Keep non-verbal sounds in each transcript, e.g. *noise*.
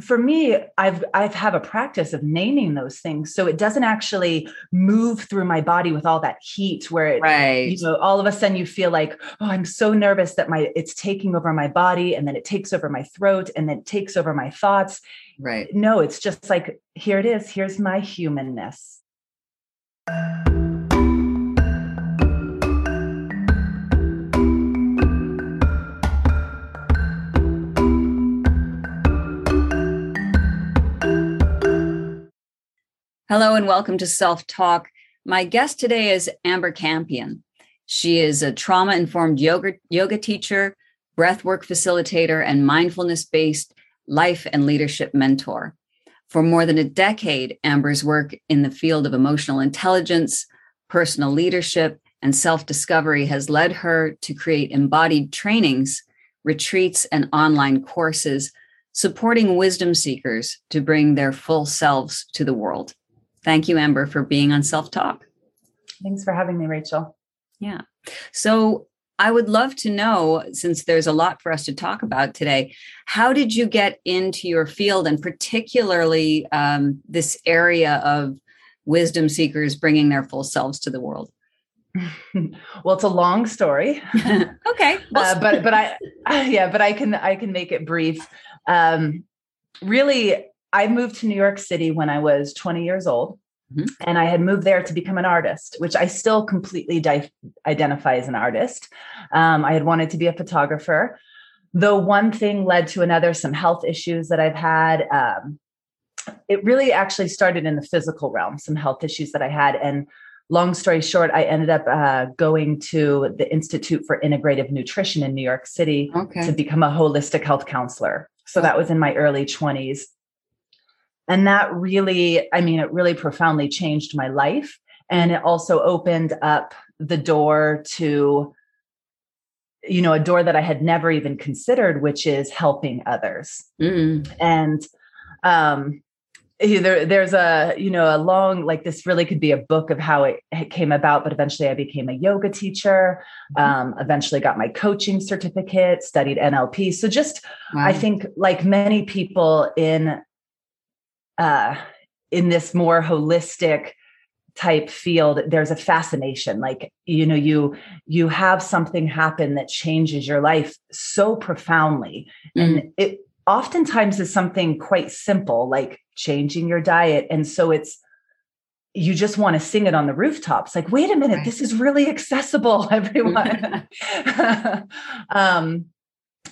for me i've i've have a practice of naming those things so it doesn't actually move through my body with all that heat where it right. you know all of a sudden you feel like oh i'm so nervous that my it's taking over my body and then it takes over my throat and then it takes over my thoughts. Right. No it's just like here it is here's my humanness Hello and welcome to Self Talk. My guest today is Amber Campion. She is a trauma informed yoga, yoga teacher, breathwork facilitator, and mindfulness based life and leadership mentor. For more than a decade, Amber's work in the field of emotional intelligence, personal leadership, and self discovery has led her to create embodied trainings, retreats, and online courses supporting wisdom seekers to bring their full selves to the world. Thank you, Amber, for being on Self Talk. Thanks for having me, Rachel. Yeah. So I would love to know, since there's a lot for us to talk about today, how did you get into your field and particularly um, this area of wisdom seekers bringing their full selves to the world? *laughs* well, it's a long story. *laughs* okay, *laughs* uh, but but I yeah, but I can I can make it brief. Um, really, I moved to New York City when I was 20 years old. Mm-hmm. And I had moved there to become an artist, which I still completely di- identify as an artist. Um, I had wanted to be a photographer, though one thing led to another, some health issues that I've had. Um, it really actually started in the physical realm, some health issues that I had. And long story short, I ended up uh, going to the Institute for Integrative Nutrition in New York City okay. to become a holistic health counselor. So that was in my early 20s. And that really, I mean, it really profoundly changed my life. And it also opened up the door to, you know, a door that I had never even considered, which is helping others. Mm. And um, there, there's a, you know, a long, like this really could be a book of how it, it came about, but eventually I became a yoga teacher, mm-hmm. um, eventually got my coaching certificate, studied NLP. So just, wow. I think like many people in uh, in this more holistic type field there's a fascination. Like you know you you have something happen that changes your life so profoundly. Mm-hmm. and it oftentimes is something quite simple like changing your diet. And so it's you just want to sing it on the rooftops like wait a minute right. this is really accessible *laughs* everyone. *laughs* *laughs* Um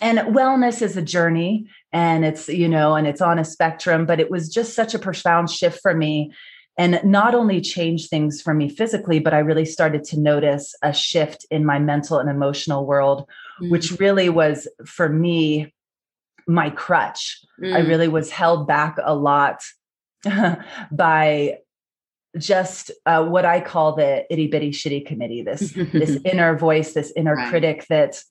and wellness is a journey and it's you know and it's on a spectrum but it was just such a profound shift for me and not only changed things for me physically but i really started to notice a shift in my mental and emotional world mm. which really was for me my crutch mm. i really was held back a lot *laughs* by just uh, what i call the itty bitty shitty committee this this *laughs* inner voice this inner right. critic that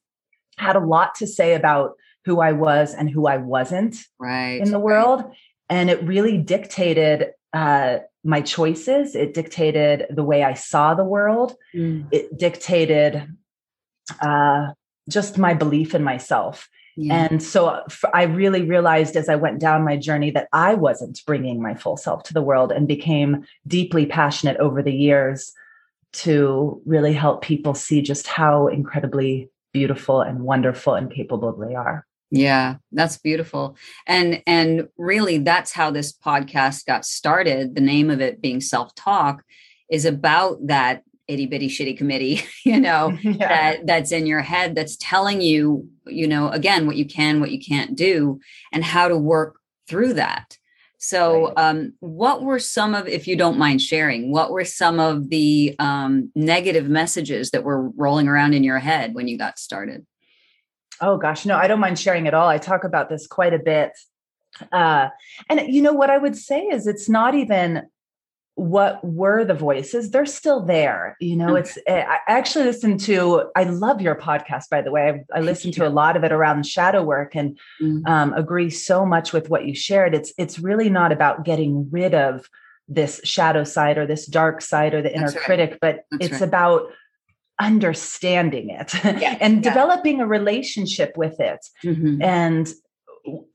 had a lot to say about who I was and who I wasn't right, in the world. Right. And it really dictated uh, my choices. It dictated the way I saw the world. Mm. It dictated uh, just my belief in myself. Yeah. And so I really realized as I went down my journey that I wasn't bringing my full self to the world and became deeply passionate over the years to really help people see just how incredibly beautiful and wonderful and capable they are. Yeah, that's beautiful. And and really that's how this podcast got started. The name of it being self-talk is about that itty bitty shitty committee, *laughs* you know, *laughs* yeah. that that's in your head that's telling you, you know, again, what you can, what you can't do, and how to work through that. So, um, what were some of, if you don't mind sharing, what were some of the um, negative messages that were rolling around in your head when you got started? Oh, gosh, no, I don't mind sharing at all. I talk about this quite a bit. Uh, and, you know, what I would say is it's not even what were the voices they're still there you know it's eh, i actually listen to i love your podcast by the way i, I listen to a lot of it around shadow work and mm-hmm. um, agree so much with what you shared it's it's really not about getting rid of this shadow side or this dark side or the inner right. critic but That's it's right. about understanding it *laughs* and yeah. developing a relationship with it mm-hmm. and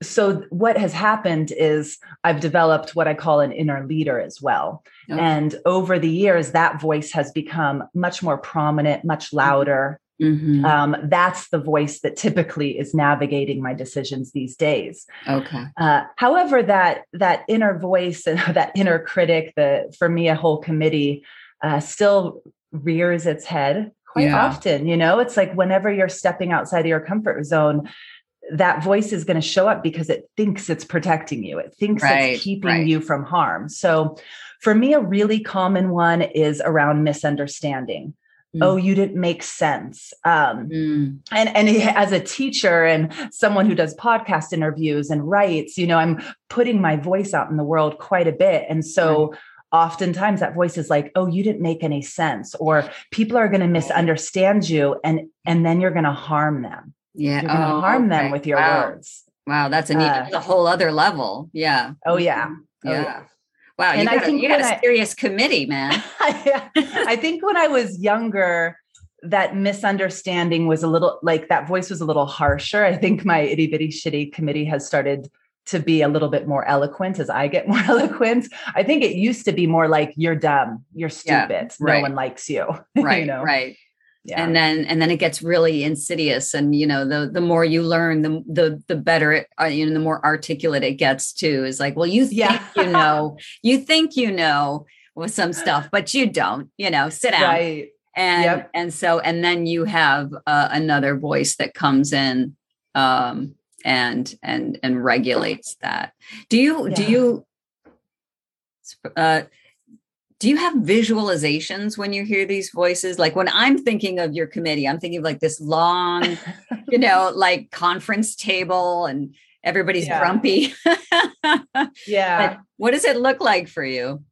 so what has happened is I've developed what I call an inner leader as well. Okay. And over the years, that voice has become much more prominent, much mm-hmm. louder. Mm-hmm. Um, that's the voice that typically is navigating my decisions these days. Okay. Uh, however, that that inner voice and *laughs* that inner critic, the for me a whole committee, uh, still rears its head quite yeah. often. You know, it's like whenever you're stepping outside of your comfort zone, that voice is going to show up because it thinks it's protecting you. It thinks right, it's keeping right. you from harm. So for me, a really common one is around misunderstanding. Mm. Oh, you didn't make sense. Um, mm. And and *laughs* as a teacher and someone who does podcast interviews and writes, you know, I'm putting my voice out in the world quite a bit, and so. Right oftentimes that voice is like oh you didn't make any sense or people are going to misunderstand you and and then you're going to harm them yeah. You're going to oh, harm okay. them with your wow. words. Wow. That's a neat, uh, a whole other level. Yeah. Oh, yeah. Oh, yeah. Wow. And you got, I think a, you got a serious I, committee, man. *laughs* I think when I was younger, that misunderstanding was a little like that voice was a little harsher. I think my itty bitty shitty committee has started to be a little bit more eloquent as I get *laughs* more eloquent. I think it used to be more like you're dumb, you're stupid, yeah, right. no one likes you. *laughs* Right, you know? right yeah. and then and then it gets really insidious and you know the the more you learn the the the better it uh, you know the more articulate it gets too is like well you *laughs* think yeah. you know you think you know with some stuff but you don't you know sit down right. and yep. and so and then you have uh, another voice that comes in um and and and regulates that. Do you yeah. do you uh do you have visualizations when you hear these voices? Like when i'm thinking of your committee i'm thinking of like this long *laughs* you know like conference table and everybody's yeah. grumpy. *laughs* Yeah. but what does it look like for you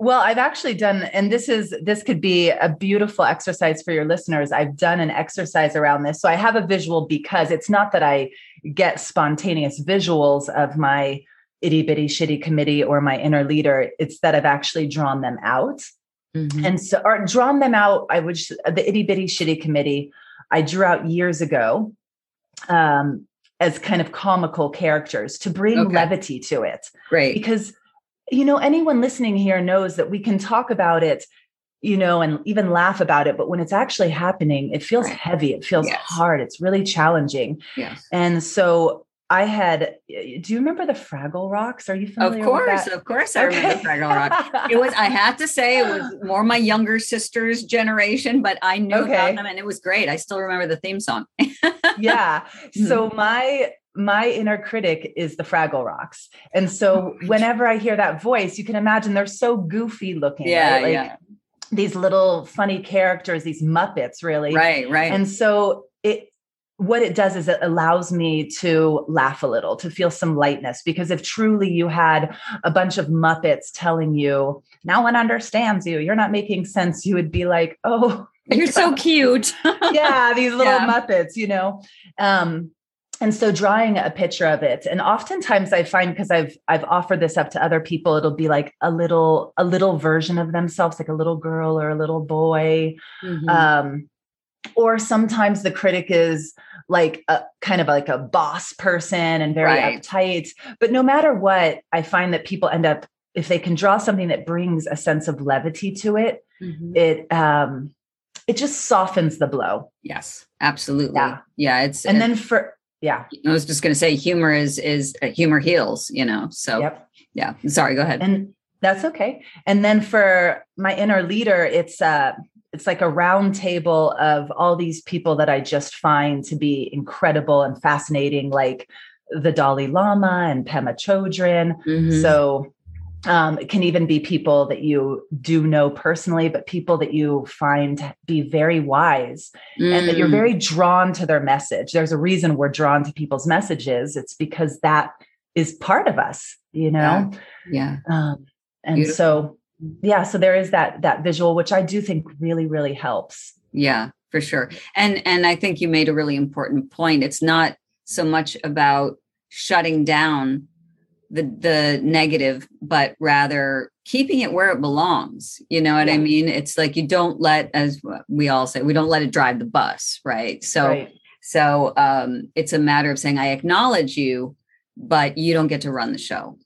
well i've actually done and this is this could be a beautiful exercise for your listeners i've done an exercise around this so i have a visual because it's not that i get spontaneous visuals of my itty bitty shitty committee or my inner leader. It's that I've actually drawn them out. Mm-hmm. And so, or drawn them out, I would, the itty bitty shitty committee, I drew out years ago um, as kind of comical characters to bring okay. levity to it. Great. Because, you know, anyone listening here knows that we can talk about it you know, and even laugh about it. But when it's actually happening, it feels right. heavy. It feels yes. hard. It's really challenging. Yes. And so I had. Do you remember the Fraggle Rocks? Are you familiar? Of course, of course, I okay. remember Fraggle Rock. It was. I have to say, it was *laughs* more my younger sister's generation, but I knew okay. about them, and it was great. I still remember the theme song. *laughs* yeah. So hmm. my my inner critic is the Fraggle Rocks, and so oh, whenever I hear that voice, you can imagine they're so goofy looking. Yeah, right? like, yeah. These little funny characters, these Muppets, really. Right, right. And so it what it does is it allows me to laugh a little, to feel some lightness. Because if truly you had a bunch of Muppets telling you, no one understands you, you're not making sense, you would be like, oh, *laughs* you're so cute. *laughs* yeah, these little yeah. Muppets, you know. Um, and so drawing a picture of it and oftentimes i find because i've i've offered this up to other people it'll be like a little a little version of themselves like a little girl or a little boy mm-hmm. um or sometimes the critic is like a kind of like a boss person and very right. uptight. But no matter what, I find that people end up if they can draw something that brings a sense of levity to it, mm-hmm. it um it just softens the blow. Yes, absolutely. Yeah, yeah it's and then for yeah, I was just going to say humor is is uh, humor heals, you know. So yep. yeah, sorry, go ahead. And that's okay. And then for my inner leader, it's uh it's like a round table of all these people that I just find to be incredible and fascinating, like the Dalai Lama and Pema Chodron. Mm-hmm. So um, it can even be people that you do know personally, but people that you find be very wise mm. and that you're mm. very drawn to their message. There's a reason we're drawn to people's messages. It's because that is part of us, you know? Yeah. yeah. Um, and Beautiful. so yeah so there is that that visual which i do think really really helps yeah for sure and and i think you made a really important point it's not so much about shutting down the the negative but rather keeping it where it belongs you know what yeah. i mean it's like you don't let as we all say we don't let it drive the bus right so right. so um it's a matter of saying i acknowledge you but you don't get to run the show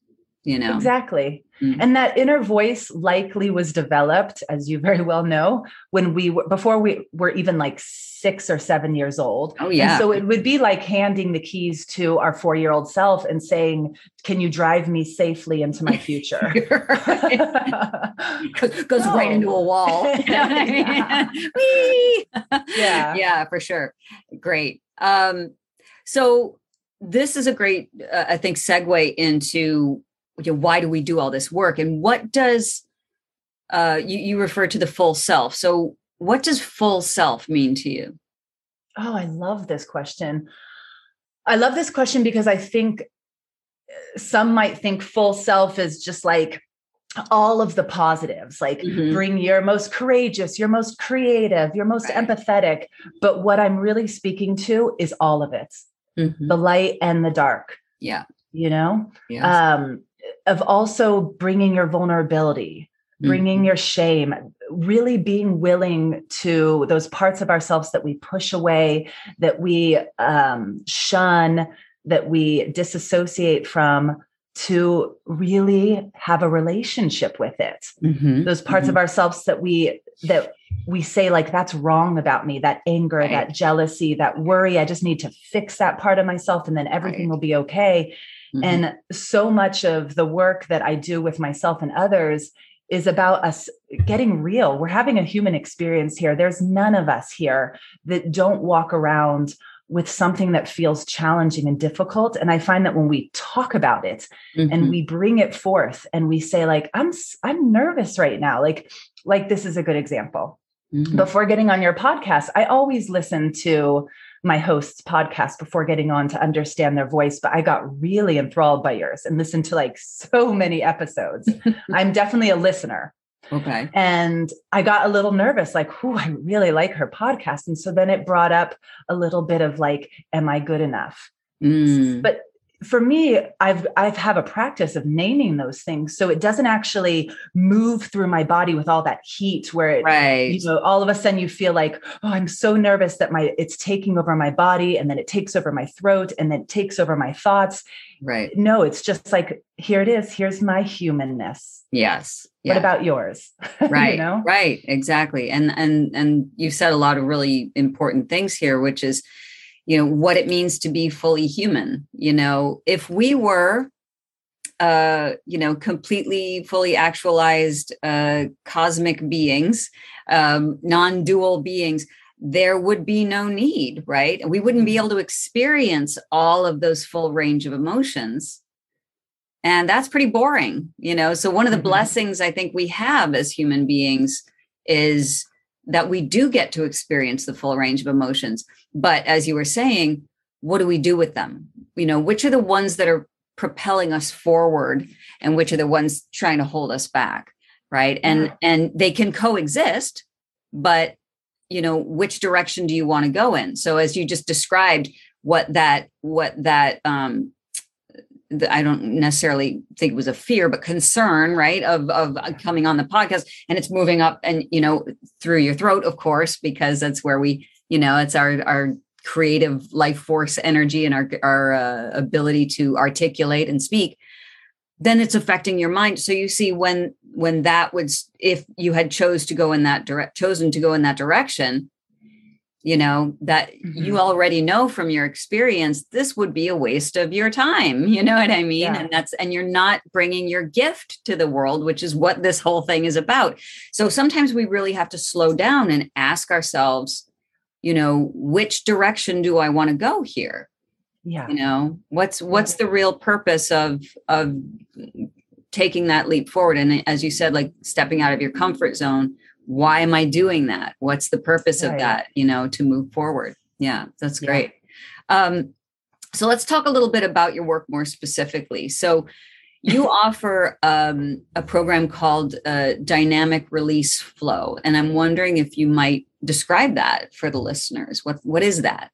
you know? Exactly. Mm-hmm. and that inner voice likely was developed as you very well know when we were before we were even like six or seven years old. Oh yeah and so it would be like handing the keys to our four year old self and saying can you drive me safely into my future? *laughs* *laughs* Goes right into a wall. *laughs* Yeah. yeah. Yeah for sure. Great. Um so this is a great uh, i think segue into you know, why do we do all this work? And what does uh, you, you refer to the full self. So what does full self mean to you? Oh i love this question. I love this question because i think uh, some might think full self is just like all of the positives like mm-hmm. bring your most courageous your most creative your most right. empathetic. But what i'm really speaking to is all of it. Mm-hmm. the light and the dark. Yeah. You know? Yes. um of also bringing your vulnerability, bringing mm-hmm. your shame, really being willing to those parts of ourselves that we push away, that we um, shun, that we disassociate from, to really have a relationship with it. Mm-hmm. Those parts mm-hmm. of ourselves that we that we say like that's wrong about me that anger right. that jealousy that worry i just need to fix that part of myself and then everything right. will be okay Mm-hmm. And so much of the work that I do with myself and others is about us getting real. We're having a human experience here. There's none of us here that don't walk around with something that feels challenging and difficult and i find that when we talk about it mm-hmm. and we bring it forth and we say like i'm i'm nervous right now like like this is a good example mm-hmm. before getting on your podcast i always listen to my host's podcast before getting on to understand their voice, but I got really enthralled by yours and listened to like so many episodes. *laughs* I'm definitely a listener. Okay. And I got a little nervous, like, whoo, I really like her podcast. And so then it brought up a little bit of like, am I good enough? Mm. But for me i've i've have a practice of naming those things. So it doesn't actually move through my body with all that heat where it right. you know all of a sudden you feel like oh i'm so nervous that my it's taking over my body and then it takes over my throat and then it takes over my thoughts. Right. No it's just like here it is. Here's my humanness. Yes. What about yours? *laughs* Right. you know? Right. Exactly. And and and you've said a lot of really important things here which is you know what it means to be fully human you know if we were uh you know completely fully actualized uh cosmic beings um non-dual beings there would be no need right And we wouldn't be mm-hmm. able to experience all of those full range of emotions and that's pretty boring you know so one of the mm-hmm. blessings i think we have as human beings is that we do get to experience the full range of emotions. But as you were saying, what do we do with them? You know, which are the ones that are propelling us forward and which are the ones trying to hold us back, right? And yeah. and they can coexist, but you know, which direction do you want to go in? So as you just described what that what that um I don't necessarily think it was a fear, but concern, right, of of coming on the podcast, and it's moving up and you know through your throat, of course, because that's where we, you know, it's our our creative life force energy and our our uh, ability to articulate and speak. Then it's affecting your mind. So you see when when that was if you had chose to go in that direct chosen to go in that direction, you know that mm-hmm. you already know from your experience this would be a waste of your time *laughs* you know what i mean? Yeah. and that's and you're not bringing your gift to the world which is what this whole thing is about. So sometimes we really have to slow down and ask ourselves you know which direction do i want to go here? Yeah. You know what's what's the real purpose of of taking that leap forward? And as you said like stepping out of your comfort zone why am I doing that? What's the purpose right. of that, you know, to move forward? Yeah, that's great. Yeah. Um, so let's talk a little bit about your work more specifically. So you *laughs* offer um, a program called uh, Dynamic Release Flow, and I'm wondering if you might describe that for the listeners. What what is that?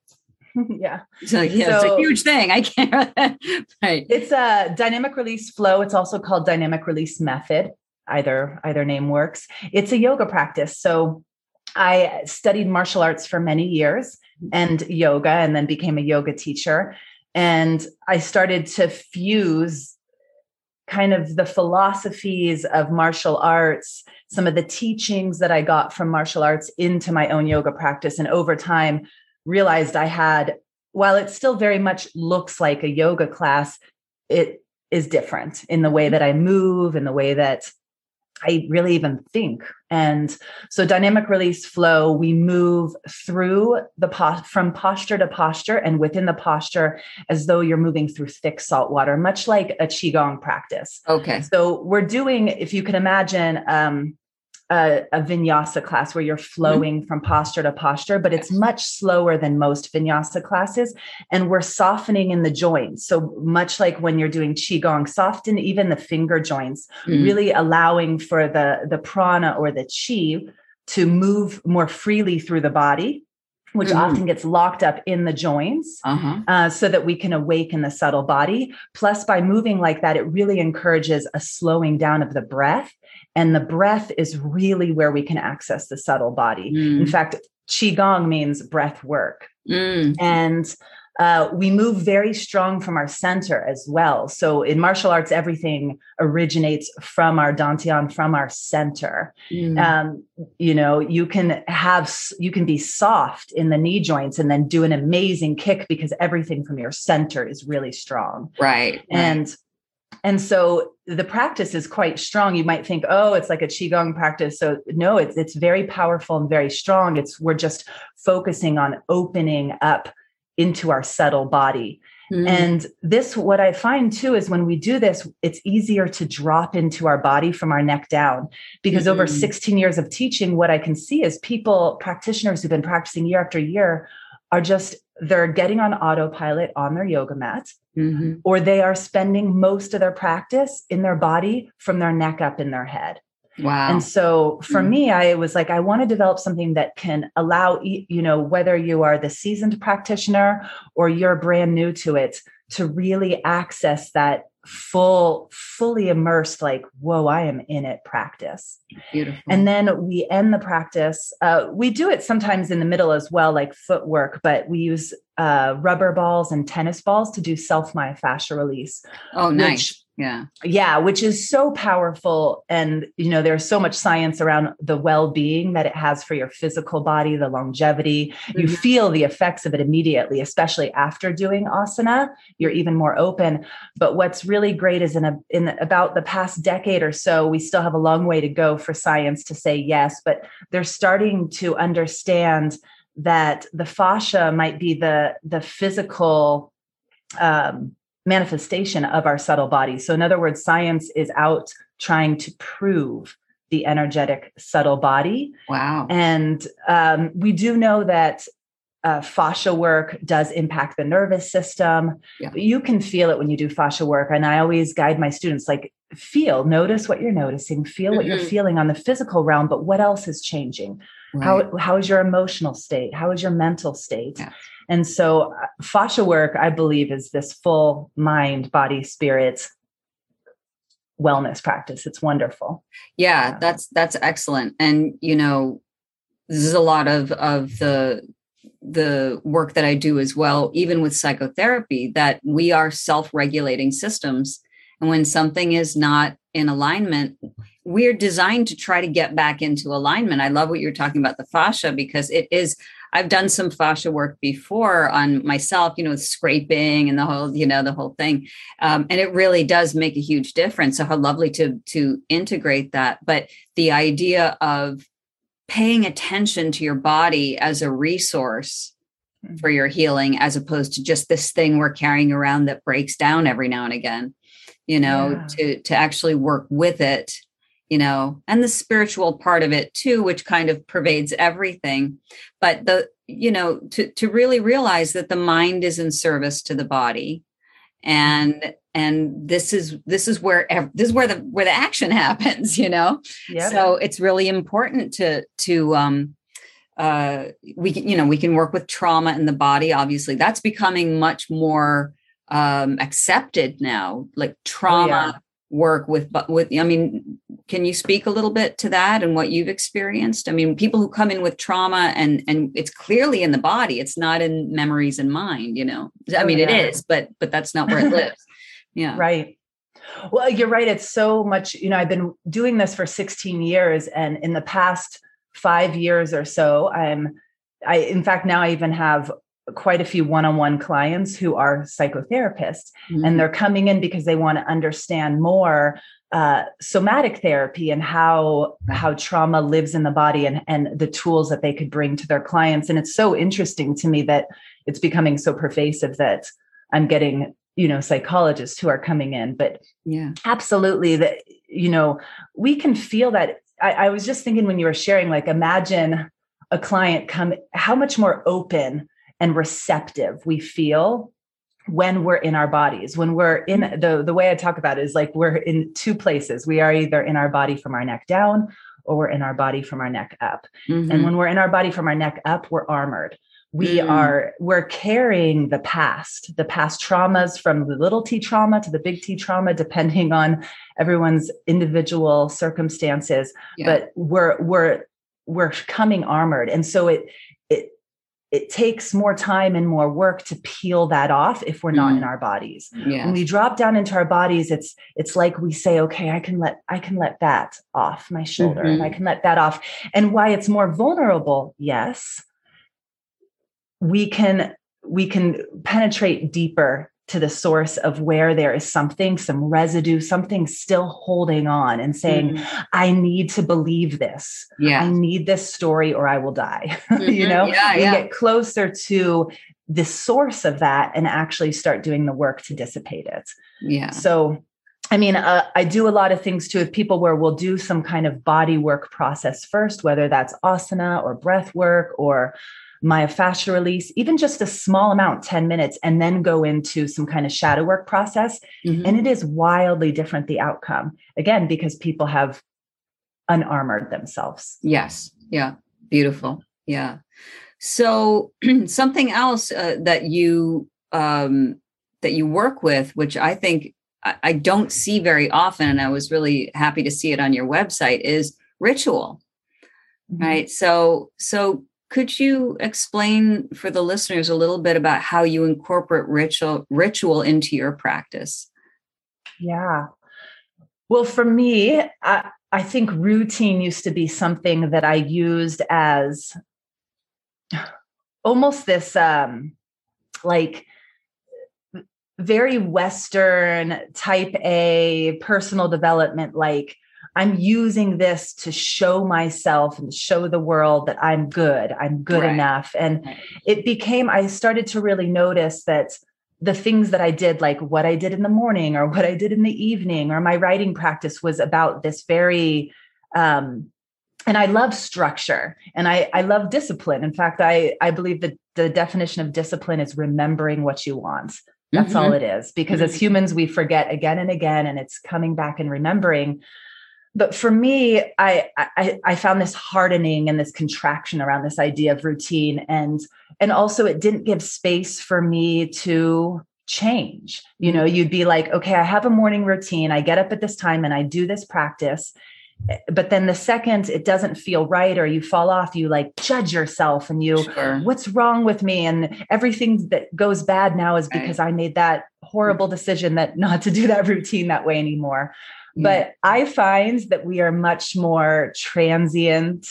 *laughs* yeah. So yeah, so, it's a huge thing. I can't. *laughs* right. It's a dynamic release flow. It's also called dynamic release method either either name works. It's a yoga practice. So i studied martial arts for many years mm-hmm. and yoga and then became a yoga teacher. And I started to fuse kind of the philosophies of martial arts, some of the teachings that I got from martial arts into my own yoga practice. And over time, realized I had, while it still very much looks like a yoga class, it is different in the way mm-hmm. that I move, in the way that I really even think. And so dynamic release flow, we move through the from posture to posture and within the posture as though you're moving through thick salt water, much like a qigong practice. Okay. So we're doing, if you can imagine, um, a, a, vinyasa class where you're mm-hmm. flowing mm-hmm. from posture to posture, but it's much slower than most vinyasa classes. And we're softening in the joints. So much like when you're doing qigong, soften even the finger joints, mm-hmm. really allowing for the, the prana or the chi to move more freely through the body which mm-hmm. often gets locked up in the joints uh-huh. uh, so that we can awaken the subtle body. Plus, by moving like that, it really encourages a slowing down of the breath. And the breath is really where we can access the subtle body. Mm. In fact, Qigong means breath work. Mm. And uh, we move very strong from our center as well. So in martial arts, everything originates from our dantian, from our center. Mm. Um, you know, you can have you can be soft in the knee joints and then do an amazing kick because everything from your center is really strong. Right. And right. and so the practice is quite strong. You might think, oh, it's like a qigong practice. So no, it's it's very powerful and very strong. It's we're just focusing on opening up into our subtle body. Mm. And this, what I find too, is when we do this, it's easier to drop into our body from our neck down. Because mm-hmm. over 16 years of teaching, what I can see is people, practitioners who've been practicing year after year, are just, they're getting on autopilot on their yoga mat, mm-hmm. or they are spending most of their practice in their body from their neck up in their head. Wow. And so for mm-hmm. me, I was like, I want to develop something that can allow, you know, whether you are the seasoned practitioner or you're brand new to it, to really access that full, fully immersed, like, whoa, I am in it practice. Beautiful. And then we end the practice. Uh, we do it sometimes in the middle as well, like footwork, but we use uh, rubber balls and tennis balls to do self myofascial release. Oh, nice. Yeah. Yeah which is so powerful. And you know there's so much science around the well-being that it has for your physical body the longevity. Mm-hmm. you feel the effects of it immediately especially after doing asana. You're even more open. But what's really great is in a in about the past decade or so we still have a long way to go for science to say yes but they're starting to understand that the fascia might be the the physical um, manifestation of our subtle body. So, in other words, science is out trying to prove the energetic subtle body. Wow. And um, we do know that uh, fascia work does impact the nervous system. Yeah. You can feel it when you do fascia work. And I always guide my students like, feel, notice what you're noticing, feel mm-hmm. what you're mm-hmm. feeling on the physical realm, but what else is changing? Right. How, how is your emotional state? How is your mental state? Yeah. And so, uh, fascia work, I believe, is this full mind, body, spirit wellness practice. It's wonderful. Yeah, that's that's excellent. And you know, this is a lot of of the the work that I do as well, even with psychotherapy, that we are self-regulating systems. And when something is not in alignment, we're designed to try to get back into alignment. I love what you're talking about the fascia because it is I've done some fascia work before on myself, you know, scraping and the whole, you know, the whole thing. Um, and it really does make a huge difference. So how lovely to to integrate that. But the idea of paying attention to your body as a resource mm-hmm. for your healing as opposed to just this thing we're carrying around that breaks down every now and again you know yeah. to to actually work with it you know, and the spiritual part of it too, which kind of pervades everything. But the, you know, to, to really realize that the mind is in service to the body. And and this is this is where this is where the where the action *laughs* happens you know yep. so it's really important to to um uh we can you know we can work with trauma in the body obviously that's becoming much more um accepted now like trauma oh, yeah. work with but with i mean can you speak a little bit to that and what you've experienced? I mean people who come in with trauma and and it's clearly in the body it's not in memories and mind you know? I mean yeah. it is but but that's not where it *laughs* lives. Yeah. Right. Well you're right it's so much you know i've been doing this for 16 years and in the past five years or so i'm i in fact now i even have quite a few one-on-one clients who are psychotherapists mm-hmm. and they're coming in because they want to understand more uh, somatic therapy and how how trauma lives in the body and and the tools that they could bring to their clients. And it's so interesting to me that it's becoming so pervasive that i'm getting you know psychologists who are coming in. But yeah. absolutely that you know we can feel that. I, I was just thinking when you were sharing like imagine a client come how much more open and receptive we feel when we're in our bodies when we're in the the way i talk about it is like we're in two places we are either in our body from our neck down or we're in our body from our neck up mm-hmm. and when we're in our body from our neck up we're armored we mm. are we're carrying the past the past traumas from the little t trauma to the big t trauma depending on everyone's individual circumstances yeah. but we're we're we're coming armored and so it it takes more time and more work to peel that off if we're not mm. in our bodies yes. when we drop down into our bodies it's it's like we say okay i can let i can let that off my shoulder mm-hmm. and i mm-hmm. can let that off and why it's more vulnerable yes we can we can penetrate deeper to the source of where there is something, some residue, something still holding on and saying, mm-hmm. I need to believe this. Yeah. I need this story or I will die. *laughs* Mm-hmm. you know, yeah, get closer to the source of that and actually start doing the work to dissipate it. Yeah. So I mean, uh, I do a lot of things too with people where we'll do some kind of body work process first, whether that's asana or breath work or myofascial release, even just a small amount, 10 minutes, and then go into some kind of shadow work process. Mm-hmm. And it is wildly different, the outcome. Again, because people have unarmored themselves. Yes. Yeah. Beautiful. Yeah. So *clears throat* something else uh, that you um, that you work with, which I think I, I don't see very often, and I was really happy to see it on your website, is ritual. Mm-hmm. Right. So so could you explain for the listeners a little bit about how you incorporate ritual ritual into your practice? Yeah. Well, for me, I, I think routine used to be something that I used as almost this um like very western type a personal development like I'm using this to show myself and show the world that I'm good, I'm good right. enough. And right. it became, I started to really notice that the things that I did, like what I did in the morning or *laughs* what I did in the evening or my writing practice was about this very, um, and I love structure and I, I love discipline. In fact, I, I believe that the definition of discipline is remembering what you want. That's mm-hmm. all it is. Because mm-hmm. as humans, we forget again and again, and it's coming back and remembering but for me I, I i found this hardening and this contraction around this idea of routine. And and also it didn't give space for me to change. You know you'd be like okay i have a morning routine. I get up at this time and i do this practice. Eh, but then the second it doesn't feel right or you fall off you like judge yourself and you sure. what's wrong with me? And everything that goes bad now is because right. i made that horrible mm-hmm. decision that not to do that routine that way anymore but I find that we are much more transient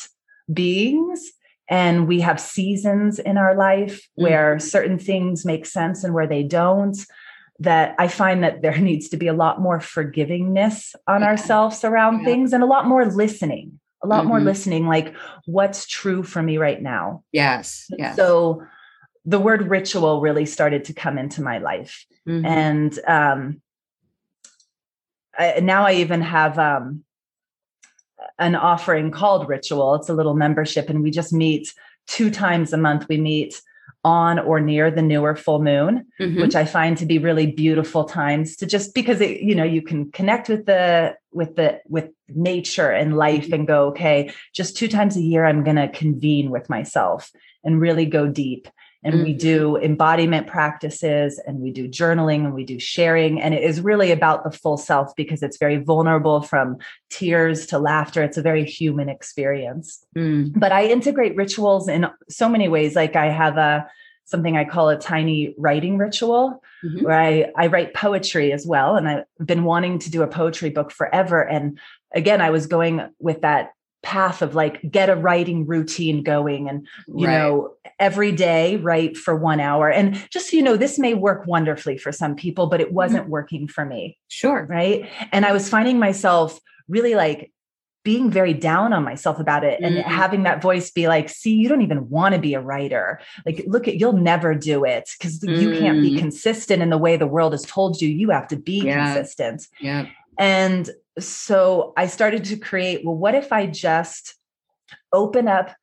beings and we have seasons in our life mm. where certain things make sense and where they don't that i find that there *laughs* needs to be a lot more forgivingness on yeah. ourselves around yeah. things and a lot more listening a lot mm-hmm. more listening like what's true for me right now yes yes so the word ritual really started to come into my life mm-hmm. and um I, now I even have um, an offering called Ritual. It's a little membership, and we just meet two times a month. We meet on or near the newer full moon mm-hmm. which i find to be really beautiful times to just because it you know you can connect with the with the with nature and life mm-hmm. and go okay just two times a year i'm going to convene with myself and really go deep and mm-hmm. we do embodiment practices and we do journaling and we do sharing and it is really about the full self because it's very vulnerable from tears to laughter it's a very human experience mm. but i integrate rituals in so many ways like i have a something i call a tiny writing ritual mm-hmm. where I, I write poetry as well and i've been wanting to do a poetry book forever and again i was going with that path of like get a writing routine going and you right. know every day write for 1 hour and just so you know this may work wonderfully for some people but it mm-hmm. wasn't mm-hmm. working for me sure right and i was finding myself really like being very down on myself about it and mm-hmm. having that voice be like see you don't even want to be a writer like look at you'll never do it because mm-hmm. you can't be mm. consistent in the way the world has told you you have to be yeah. consistent yeah and so I started to create well, what if I just open up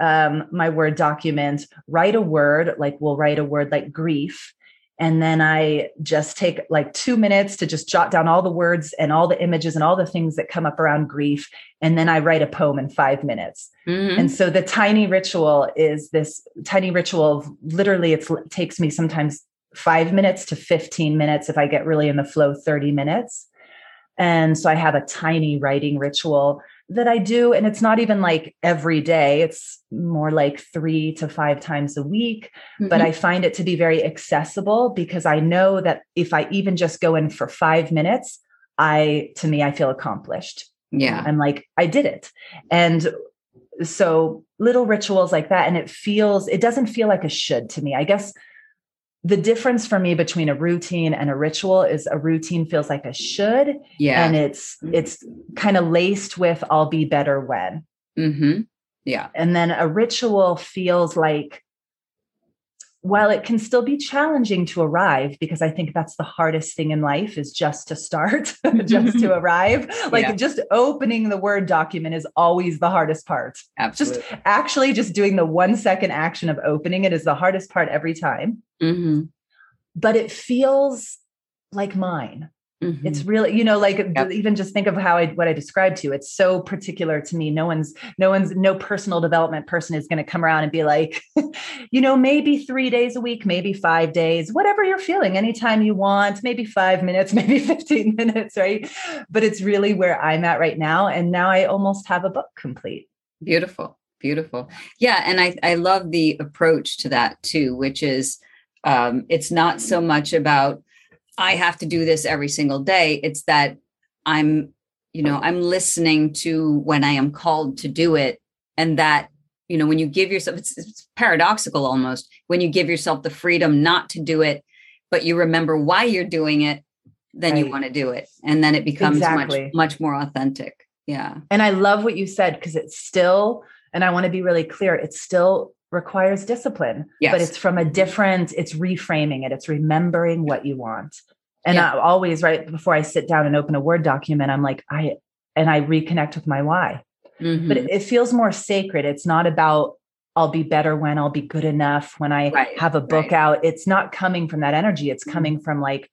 um, my Word document, write a word, like we'll write a word like grief. And then I just take like two minutes to just jot down all the words and all the images and all the things that come up around grief. And then I write a poem in five minutes. Mm-hmm. And so the tiny ritual is this tiny ritual of literally it takes me sometimes five minutes to 15 minutes if I get really in the flow, 30 minutes. And so I have a tiny writing ritual that I do. And it's not even like every day, it's more like three to five times a week. Mm-hmm. But I find it to be very accessible because I know that if I even just go in for five minutes, I, to me, I feel accomplished. Yeah. I'm like, I did it. And so little rituals like that. And it feels, it doesn't feel like a should to me. I guess the difference for me between a routine and a ritual is a routine feels like a should yeah. and it's it's kind of laced with i'll be better when. Mm-hmm. yeah. And then a ritual feels like while it can still be challenging to arrive because i think that's the hardest thing in life is just to start *laughs* just to *laughs* arrive like yeah. just opening the word document is always the hardest part Absolutely. just actually just doing the one second action of opening it is the hardest part every time mm-hmm. but it feels like mine Mm-hmm. It's really, you know, like yep. even just think of how I what I described to you. It's so particular to me. No one's, no one's, no personal development person is going to come around and be like, *laughs* you know, maybe three days a week, maybe five days, whatever you're feeling, anytime you want, maybe five minutes, *laughs* maybe 15 minutes, right? But it's really where I'm at right now. And now I almost have a book complete. Beautiful. Beautiful. Yeah. And I, I love the approach to that too, which is um, it's not so much about I have to do this every single day. It's that I'm, you know, I'm listening to when I am called to do it. And that, you know, when you give yourself, it's, it's paradoxical almost, when you give yourself the freedom not to do it, but you remember why you're doing it, then right. you want to do it. And then it becomes exactly. much, much more authentic. Yeah. And I love what you said because it's still, and I want to be really clear, it's still requires discipline yes. but it's from a different it's reframing it it's remembering what you want and yeah. I always right before i sit down and open a word document i'm like i and i reconnect with my why mm-hmm. but it, it, feels more sacred it's not about i'll be better when i'll be good enough when i right. have a book right. out it's not coming from that energy it's mm-hmm. coming from like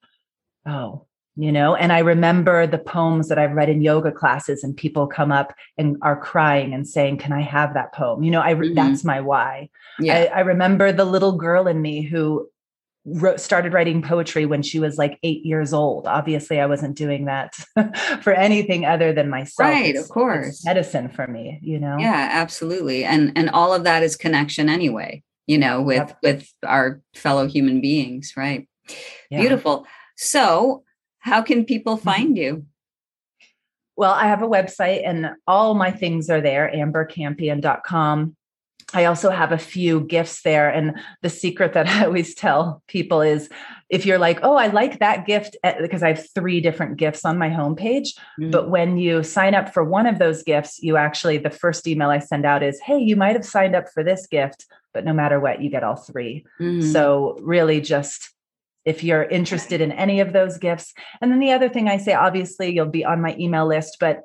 oh you know? And i remember the poems that i've read in yoga classes and people come up and are crying and saying can i have that poem? You know i mm-hmm. that's my why. Yeah. I, I remember the little girl in me who wrote, started writing poetry when she was like eight years old. Obviously i wasn't doing that *laughs* for anything other than myself. Right it's, of course. medicine for me you know? Yeah absolutely. And and all of that is connection anyway you know with yep. with our fellow human beings right? Yeah. beautiful. So how can people mm-hmm. find you? Well, I have a website and all my things are there, ambercampion.com. I also have a few gifts there. And the secret that *laughs* I always tell people is if you're like, oh, I like that gift, eh, because I have three different gifts on my homepage. Mm-hmm. But when you sign up for one of those gifts, you actually, the first email I send out is, hey, you might have signed up for this gift, but no matter what, you get all 3 mm-hmm. So really just if you're interested in any of those gifts. And then the other thing I say, obviously, you'll be on my email list, but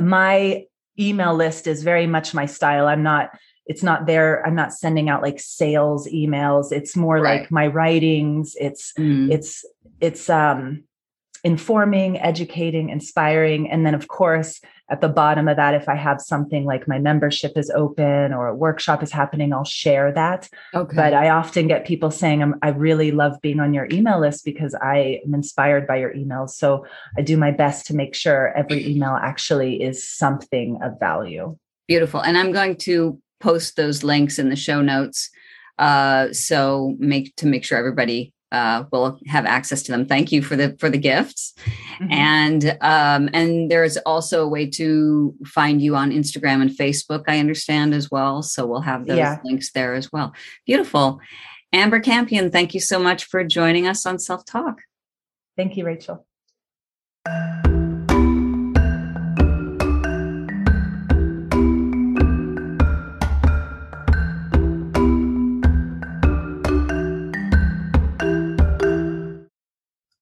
my email list is very much my style. I'm not, it's not there. I'm not sending out like sales emails. It's more right. like my writings. It's, mm. it's, it's, um, informing, educating, inspiring. And then, of course, at the bottom of that, if I have something like my membership is open or a workshop is happening, I'll share that. Okay. But I often get people saying, i really love being on your email list because I am inspired by your emails. So I do my best to make sure every email actually is something of value. Beautiful. And I'm going to post those links in the show notes. Uh, so make to make sure everybody uh, will have access to them. Thank you for the for the gifts, mm-hmm. and um, and there's also a way to find you on Instagram and Facebook. I understand as well, so we'll have those yeah. links there as well. Beautiful, Amber Campion. Thank you so much for joining us on Self Talk. Thank you, Rachel.